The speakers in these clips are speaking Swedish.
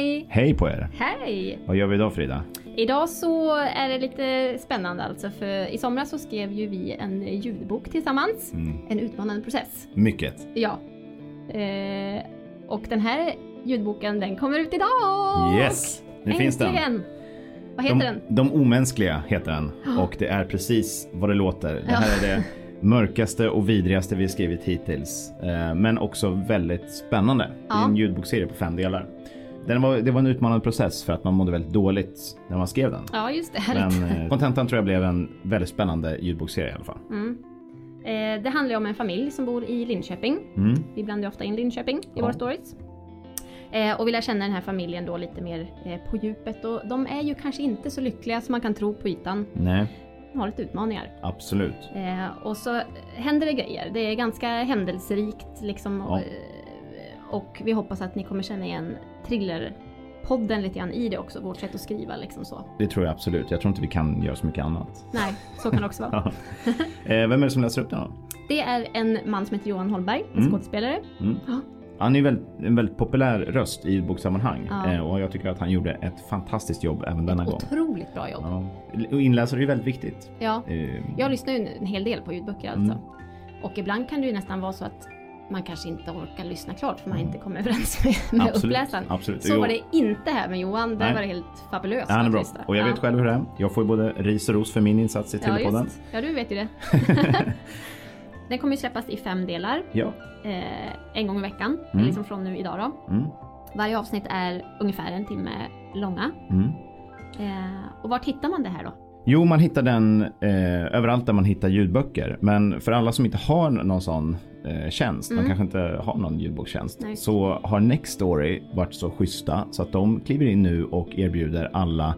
hej! Hej på er! Hej! Vad gör vi idag Frida? Idag så är det lite spännande alltså för i somras så skrev ju vi en ljudbok tillsammans. Mm. En utmanande process. Mycket. Ja. Eh, och den här ljudboken den kommer ut idag! Yes! Nu finns den. Äntligen! Vad heter De, den? de omänskliga heter den och det är precis vad det låter. Det här Ja. är det mörkaste och vidrigaste vi skrivit hittills. Eh, Men också väldigt spännande. Det är Ja. en ljudbokserie på fem delar. Den var, det var en utmanande process för att man mådde väldigt dåligt när man skrev den. Ja just det, härligt. Men eh, kontentan tror jag blev en väldigt spännande ljudbokserie i alla fall. Mm. Eh, det handlar om en familj som bor i Linköping. Mm. Vi blandar ju ofta in Linköping i Ja. våra stories. Eh, och vi lär känna den här familjen då lite mer eh, på djupet och de är ju kanske inte så lyckliga som man kan tro på ytan. Nej, De har lite utmaningar. absolut. Eh, och så händer det grejer. Det är ganska händelserikt liksom. Ja. Och, eh, och vi hoppas att ni kommer känna igen thrillerpodden lite grann i det också. Vårt sätt att skriva liksom så. Det tror jag absolut. Jag tror inte vi kan göra så mycket annat. Nej, så kan det också vara. Ja. Eh, Vem är det som läser upp den då? Det är en man som heter Johan Holmberg, en Mm. skådespelare. Mm. Ja. Han är väldigt, en väldigt populär röst i boksammanhang Ja. eh, och jag tycker att han gjorde ett fantastiskt jobb även denna gång. Otroligt bra jobb. Ja. Inläsare är väldigt viktigt. Ja, Eh, jag lyssnar ju en hel del på ljudböcker alltså. Mm. Och ibland kan det ju nästan vara så att man kanske inte orkar lyssna klart för man inte kommer överens med, med Absolut, uppläsaren. absolut. Så var det inte här med Johan. Där Nej. var det helt fabulöst. Ja, han är bra. Och jag Ja. vet själv hur det är. Jag får ju både ris och ros för min insats i Ja, Trillepodden. just. Ja, du vet ju det. Den kommer ju släppas i fem delar. Ja. Eh, en gång i veckan. Mm. Liksom från nu idag då. Mm. Varje avsnitt är ungefär en timme långa. Mm. Eh, och vart hittar man det här då? Jo, man hittar den eh, överallt där man hittar ljudböcker. Men för alla som inte har någon sån eh, tjänst, Mm. man kanske inte har någon ljudbokstjänst, Nej. så har Nextory varit så schyssta så att de kliver in nu och erbjuder alla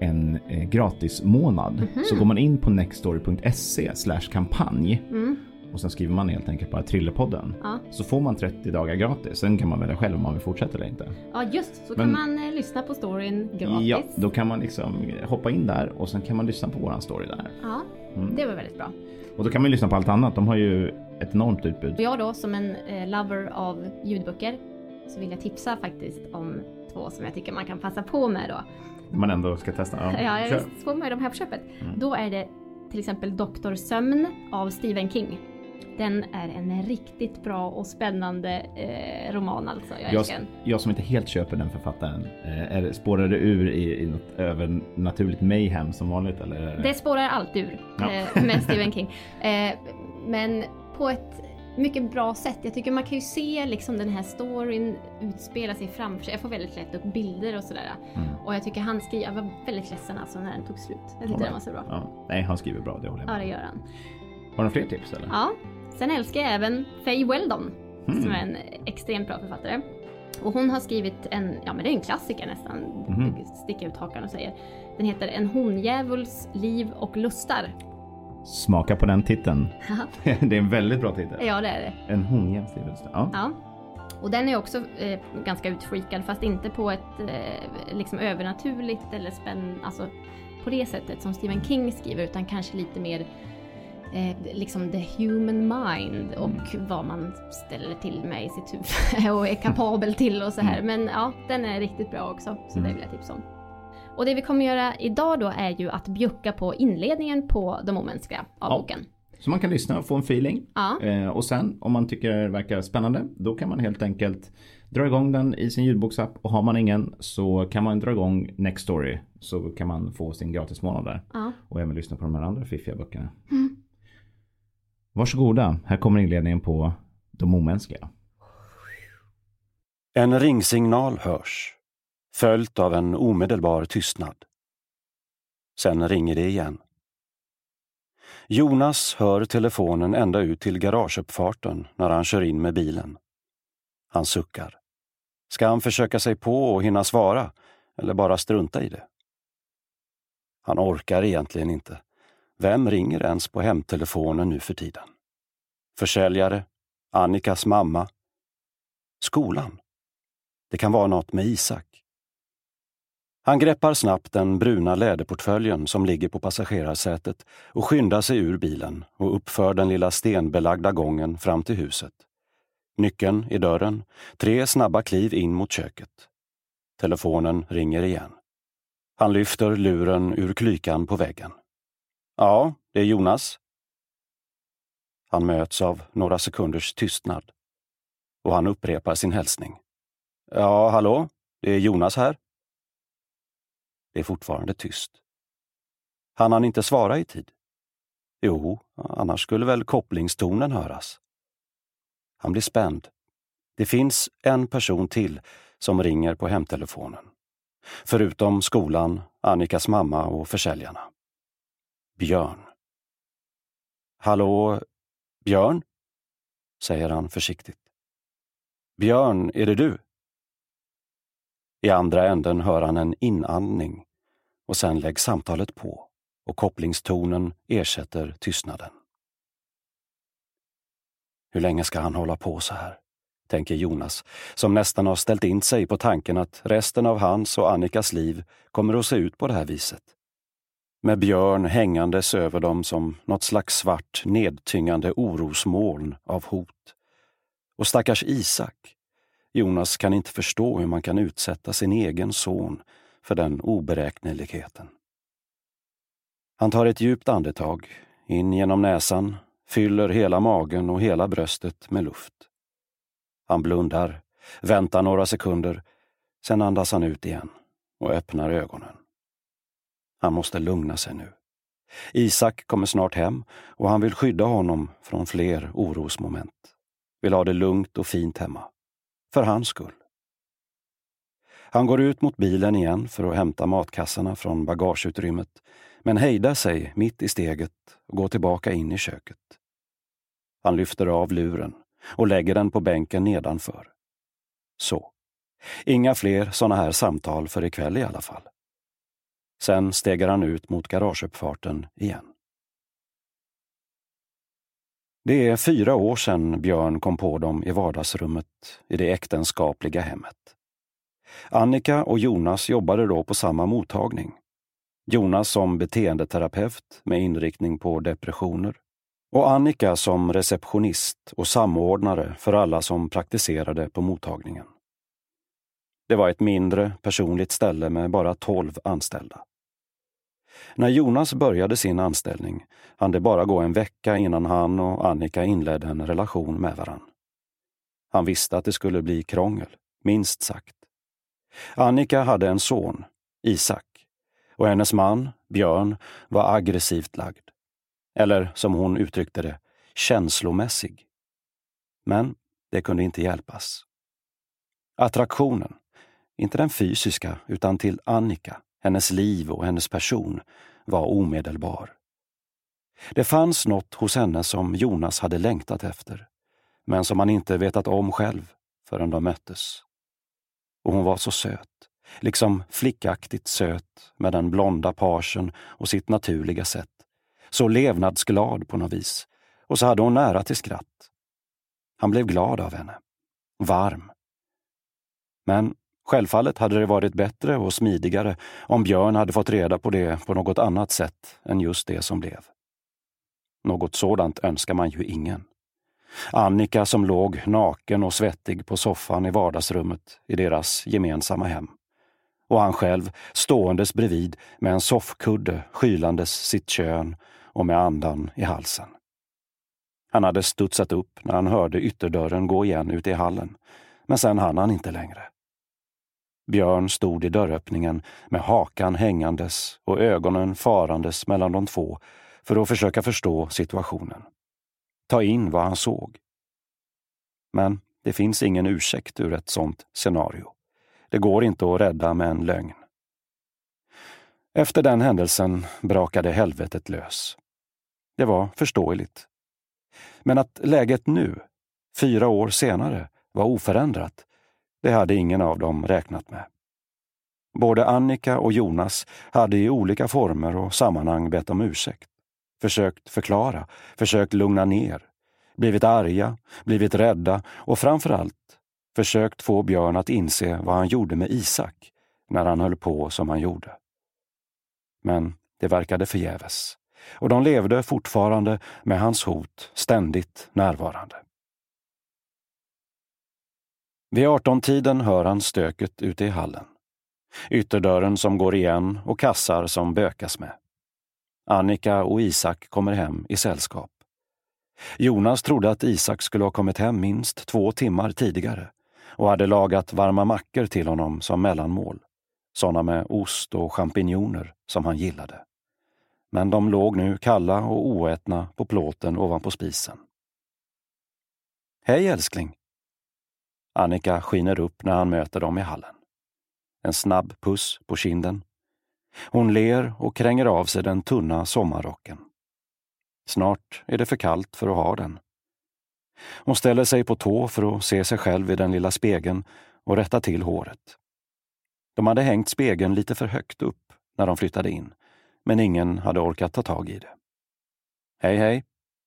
en eh, gratis månad. Mhm. Så går man in på nextory.se kampanj Mm. Och sen skriver man helt enkelt bara Trillepodden. Ja. Så får man 30 dagar gratis. Sen kan man välja själv om man vill fortsätta eller inte. ja, just så Men- kan man eh, lyssna på storyn gratis. Ja, då kan man liksom hoppa in där och sen kan man lyssna på våran story där. Ja, Mm. det var väldigt bra. Och då kan man lyssna på allt annat. De har ju ett enormt utbud. Jag då som en eh, lover av ljudböcker så vill jag tipsa faktiskt om två som jag tycker man kan passa på med då. Man ändå ska testa. Ja, Ja, visst får man ju de här på köpet. Mm. Då är det till exempel Doktor Sömn av Stephen King. Den är en riktigt bra och spännande eh, roman alltså. Jag Jag, jag som inte helt köper den författaren, eh, är, spårar det ur i, i något övernaturligt mayhem som vanligt? Eller? Det spårar allt ur Ja. eh, med Stephen King. Eh, men på ett mycket bra sätt. Jag tycker man kan ju se liksom den här storyn utspela sig framför sig. Jag får väldigt lätt upp bilder och sådär. Mm. Och jag tycker han skriver, jag var väldigt ledsen alltså när den tog slut. Jag tyckte Ja, den var så bra. Ja, nej, han skriver bra, det håller jag Ja, med det gör han. Har du fler tips eller? Ja. Sen älskar jag även Faye Weldon Mm. som är en extremt bra författare. Och hon har skrivit en, ja men det är en klassiker nästan, Mhm. sticker ut hakan och säger. Den heter En honjävuls liv och lustar. Smaka på den titeln. det är en väldigt bra titel. ja det är det. En honjämställd ja. Ja. Och den är också eh, ganska utfreakad fast inte på ett eh, liksom övernaturligt eller spännande, alltså på det sättet som Stephen King skriver utan kanske lite mer eh, liksom the human mind och vad man ställer till med i sitt huvud och är kapabel till och så här. Men ja, den är riktigt bra också så det Mm. vill jag tipsa om. Och det vi kommer göra idag då är ju att bjucka på inledningen på De omänskliga av Ja. boken. Så man kan lyssna och få en feeling. Ja. Eh, och sen om man tycker det verkar spännande då kan man helt enkelt dra igång den i sin ljudboksapp och har man ingen så kan man dra igång Nextory så kan man få sin gratis månad där ja. och även lyssna på de här andra fiffiga böckerna. Varsågoda, här kommer inledningen på De omänskliga. En ringsignal hörs, följt av en omedelbar tystnad. Sen ringer det igen. Jonas hör telefonen ända ut till garageuppfarten när han kör in med bilen. Han suckar. Ska han försöka sig på och hinna svara eller bara strunta i det? Han orkar egentligen inte. Vem ringer ens på hemtelefonen nu för tiden? Försäljare? Annikas mamma? Skolan? Det kan vara något med Isak. Han greppar snabbt den bruna läderportföljen som ligger på passagerarsätet och skyndar sig ur bilen och uppför den lilla stenbelagda gången fram till huset. Nyckeln i dörren, tre snabba kliv in mot köket. Telefonen ringer igen. Han lyfter luren ur klykan på väggen. Ja, det är Jonas. Han möts av några sekunders tystnad och han upprepar sin hälsning. Ja, hallå? Det är Jonas här. Det är fortfarande tyst. Han han inte svara i tid? Jo, annars skulle väl kopplingstonen höras. Han blir spänd. Det finns en person till som ringer på hemtelefonen. Förutom skolan, Annikas mamma och försäljarna. Björn. Hallå, Björn? säger han försiktigt. Björn, är det du? I andra änden hör han en inandning och sen läggs samtalet på och kopplingstonen ersätter tystnaden. Hur länge ska han hålla på så här? tänker Jonas, som nästan har ställt in sig på tanken att resten av hans och Annikas liv kommer att se ut på det här viset. Med Björn hängandes över dem som något slags svart, nedtyngande orosmoln av hot. Och stackars Isak. Jonas kan inte förstå hur man kan utsätta sin egen son för den oberäkneligheten. Han tar ett djupt andetag, in genom näsan, fyller hela magen och hela bröstet med luft. Han blundar, väntar några sekunder, sen andas han ut igen och öppnar ögonen. Han måste lugna sig nu. Isak kommer snart hem och han vill skydda honom från fler orosmoment. Vill ha det lugnt och fint hemma. För hans skull. Han går ut mot bilen igen för att hämta matkassarna från bagageutrymmet men hejdar sig mitt i steget och går tillbaka in i köket. Han lyfter av luren och lägger den på bänken nedanför. Så. Inga fler sådana här samtal för ikväll i alla fall. Sen stegar han ut mot garageuppfarten igen. Det är fyra år sedan Björn kom på dem i vardagsrummet i det äktenskapliga hemmet. Annika och Jonas jobbade då på samma mottagning. Jonas som beteendeterapeut med inriktning på depressioner och Annika som receptionist och samordnare för alla som praktiserade på mottagningen. Det var ett mindre, personligt ställe med bara tolv anställda. När Jonas började sin anställning hann det bara gå en vecka innan han och Annika inledde en relation med varann. Han visste att det skulle bli krångel, minst sagt. Annika hade en son, Isak, och hennes man, Björn, var aggressivt lagd. Eller som hon uttryckte det, känslomässig. Men det kunde inte hjälpas. Attraktionen, inte den fysiska utan till Annika, hennes liv och hennes person, var omedelbar. Det fanns något hos henne som Jonas hade längtat efter, men som han inte vetat om själv förrän de möttes. Och hon var så söt, liksom flickaktigt söt med den blonda parsen och sitt naturliga sätt. Så levnadsglad på något vis. Och så hade hon nära till skratt. Han blev glad av henne. Varm. Men självfallet hade det varit bättre och smidigare om Björn hade fått reda på det på något annat sätt än just det som blev. Något sådant önskar man ju ingen. Annika som låg naken och svettig på soffan i vardagsrummet i deras gemensamma hem. Och han själv ståendes bredvid med en soffkudde skylandes sitt kön och med andan i halsen. Han hade studsat upp när han hörde ytterdörren gå igen ute i hallen, men sen hann han inte längre. Björn stod i dörröppningen med hakan hängandes och ögonen farandes mellan de två för att försöka förstå situationen. Ta in vad han såg. Men det finns ingen ursäkt ur ett sådant scenario. Det går inte att rädda med en lögn. Efter den händelsen brakade helvetet lös. Det var förståeligt. Men att läget nu, fyra år senare, var oförändrat, det hade ingen av dem räknat med. Både Annika och Jonas hade i olika former och sammanhang bett om ursäkt, försökt förklara, försökt lugna ner, blivit arga, blivit rädda och framförallt försökt få Björn att inse vad han gjorde med Isak när han höll på som han gjorde. Men det verkade förgäves och de levde fortfarande med hans hot ständigt närvarande. Vid 18-tiden hör han stöket ute i hallen. Ytterdörren som går igen och kassar som bökas med. Annika och Isak kommer hem i sällskap. Jonas trodde att Isak skulle ha kommit hem minst två timmar tidigare och hade lagat varma mackor till honom som mellanmål. Sådana med ost och champinjoner som han gillade. Men de låg nu kalla och oätna på plåten ovanpå spisen. Hej älskling! Annika skiner upp när han möter dem i hallen. En snabb puss på kinden. Hon ler och kränger av sig den tunna sommarrocken. Snart är det för kallt för att ha den. Hon ställer sig på tå för att se sig själv i den lilla spegeln och rätta till håret. De hade hängt spegeln lite för högt upp när de flyttade in, men ingen hade orkat ta tag i det. Hej, hej,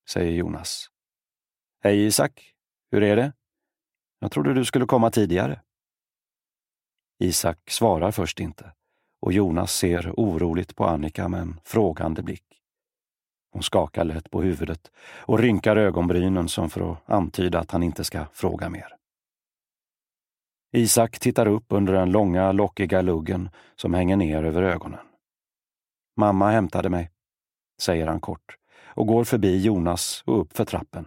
säger Jonas. Hej Isak, hur är det? Jag trodde du skulle komma tidigare. Isak svarar först inte och Jonas ser oroligt på Annika med en frågande blick. Hon skakar lätt på huvudet och rynkar ögonbrynen som för att antyda att han inte ska fråga mer. Isak tittar upp under den långa, lockiga luggen som hänger ner över ögonen. Mamma hämtade mig, säger han kort och går förbi Jonas och upp för trappen.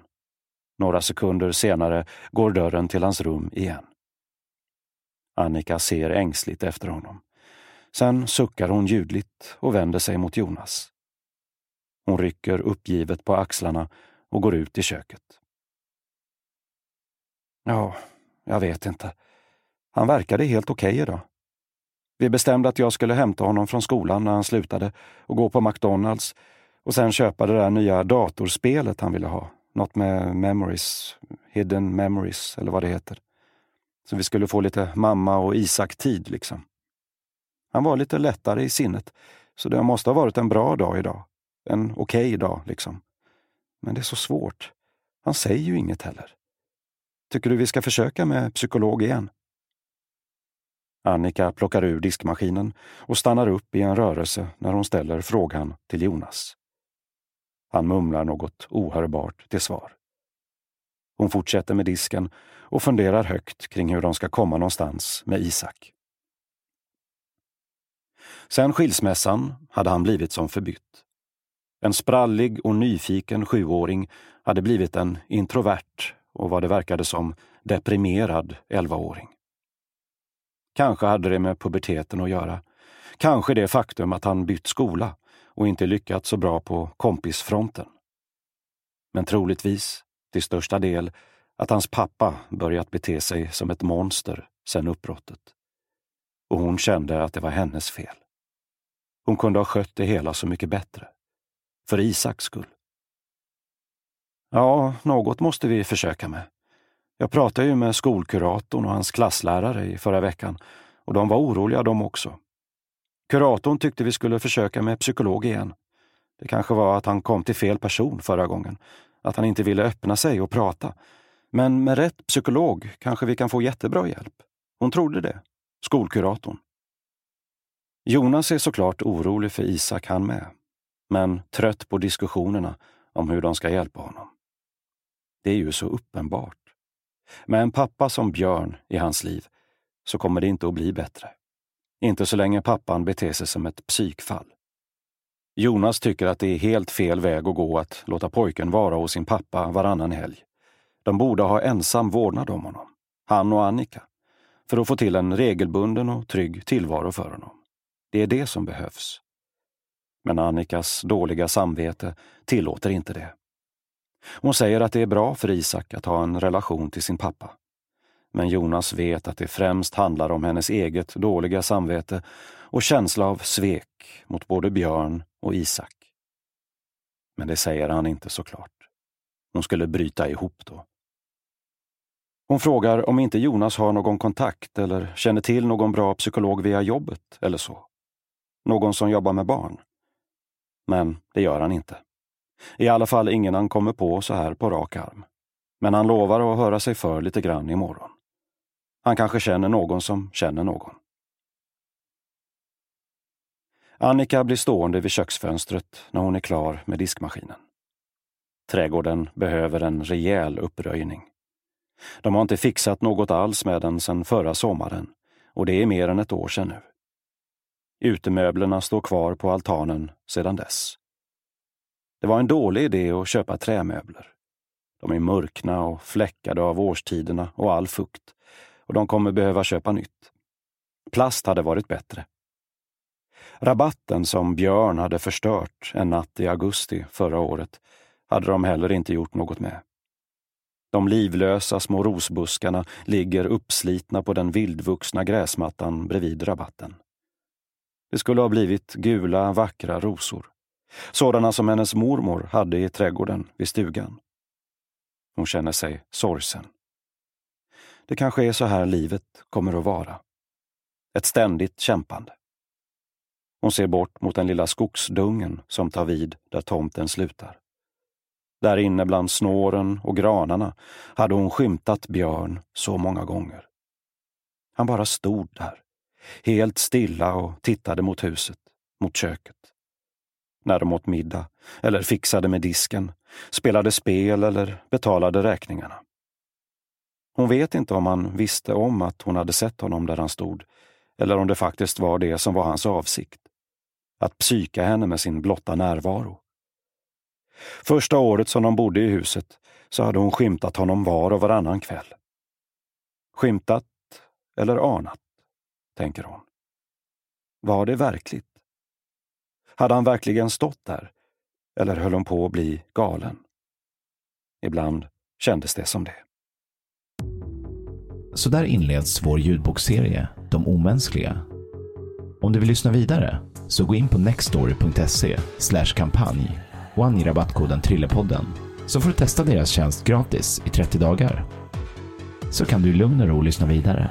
Några sekunder senare går dörren till hans rum igen. Annika ser ängsligt efter honom. Sen suckar hon ljudligt och vänder sig mot Jonas. Hon rycker uppgivet på axlarna och går ut i köket. Ja, jag vet inte. Han verkade helt okej okay idag. Vi bestämde att jag skulle hämta honom från skolan när han slutade och gå på McDonalds och sen köpa det där nya datorspelet han ville ha. Något med memories, hidden memories eller vad det heter. Så vi skulle få lite mamma och Isak-tid liksom. Han var lite lättare i sinnet, så det måste ha varit en bra dag idag. En okej okay dag, liksom. Men det är så svårt. Han säger ju inget heller. Tycker du vi ska försöka med psykolog igen? Annika plockar ur diskmaskinen och stannar upp i en rörelse när hon ställer frågan till Jonas. Han mumlar något ohörbart till svar. Hon fortsätter med disken och funderar högt kring hur de ska komma någonstans med Isak. Sen skilsmässan hade han blivit som förbytt. En sprallig och nyfiken sjuåring hade blivit en introvert och vad det verkade som deprimerad elvaåring. Kanske hade det med puberteten att göra. Kanske det faktum att han bytt skola och inte lyckats så bra på kompisfronten. Men troligtvis, till största del, att hans pappa börjat bete sig som ett monster sedan uppbrottet. Och hon kände att det var hennes fel. Hon kunde ha skött det hela så mycket bättre. För Isaks skull. Ja, något måste vi försöka med. Jag pratade ju med skolkuratorn och hans klasslärare i förra veckan och de var oroliga de också. Kuratorn tyckte vi skulle försöka med psykolog igen. Det kanske var att han kom till fel person förra gången, att han inte ville öppna sig och prata. Men med rätt psykolog kanske vi kan få jättebra hjälp. Hon trodde det, skolkuratorn. Jonas är såklart orolig för Isak han med, men trött på diskussionerna om hur de ska hjälpa honom. Det är ju så uppenbart. Med en pappa som Björn i hans liv så kommer det inte att bli bättre. Inte så länge pappan beter sig som ett psykfall. Jonas tycker att det är helt fel väg att gå att låta pojken vara hos sin pappa varannan helg. De borde ha ensam vårdnad om honom, han och Annika, för att få till en regelbunden och trygg tillvaro för honom. Det är det som behövs. Men Annikas dåliga samvete tillåter inte det. Hon säger att det är bra för Isak att ha en relation till sin pappa. Men Jonas vet att det främst handlar om hennes eget dåliga samvete och känsla av svek mot både Björn och Isak. Men det säger han inte såklart. Hon skulle bryta ihop då. Hon frågar om inte Jonas har någon kontakt eller känner till någon bra psykolog via jobbet eller så. Någon som jobbar med barn. Men det gör han inte. I alla fall ingen han kommer på så här på rak arm. Men han lovar att höra sig för lite grann imorgon. Han kanske känner någon som känner någon. Annika blir stående vid köksfönstret när hon är klar med diskmaskinen. Trädgården behöver en rejäl uppröjning. De har inte fixat något alls med den sedan förra sommaren och det är mer än ett år sedan nu. Utemöblerna står kvar på altanen sedan dess. Det var en dålig idé att köpa trämöbler. De är mörkna och fläckade av årstiderna och all fukt och de kommer behöva köpa nytt. Plast hade varit bättre. Rabatten som Björn hade förstört en natt i augusti förra året hade de heller inte gjort något med. De livlösa små rosbuskarna ligger uppslitna på den vildvuxna gräsmattan bredvid rabatten. Det skulle ha blivit gula, vackra rosor. Sådana som hennes mormor hade i trädgården vid stugan. Hon känner sig sorgsen. Det kanske är så här livet kommer att vara. Ett ständigt kämpande. Hon ser bort mot den lilla skogsdungen som tar vid där tomten slutar. Där inne bland snåren och granarna hade hon skymtat Björn så många gånger. Han bara stod där, helt stilla och tittade mot huset, mot köket. När de åt middag, eller fixade med disken, spelade spel eller betalade räkningarna. Hon vet inte om han visste om att hon hade sett honom där han stod, eller om det faktiskt var det som var hans avsikt. Att psyka henne med sin blotta närvaro. Första året som de bodde i huset så hade hon skymtat honom var och varannan kväll. Skymtat eller anat, tänker hon. Var det verkligt? Hade han verkligen stått där? Eller höll hon på att bli galen? Ibland kändes det som det. Så där inleds vår ljudbokserie De omänskliga. Om du vill lyssna vidare så gå in på nextstory.se kampanj och ange rabattkoden Trillepodden så får du testa deras tjänst gratis i 30 dagar. Så kan du i lugn och ro lyssna vidare.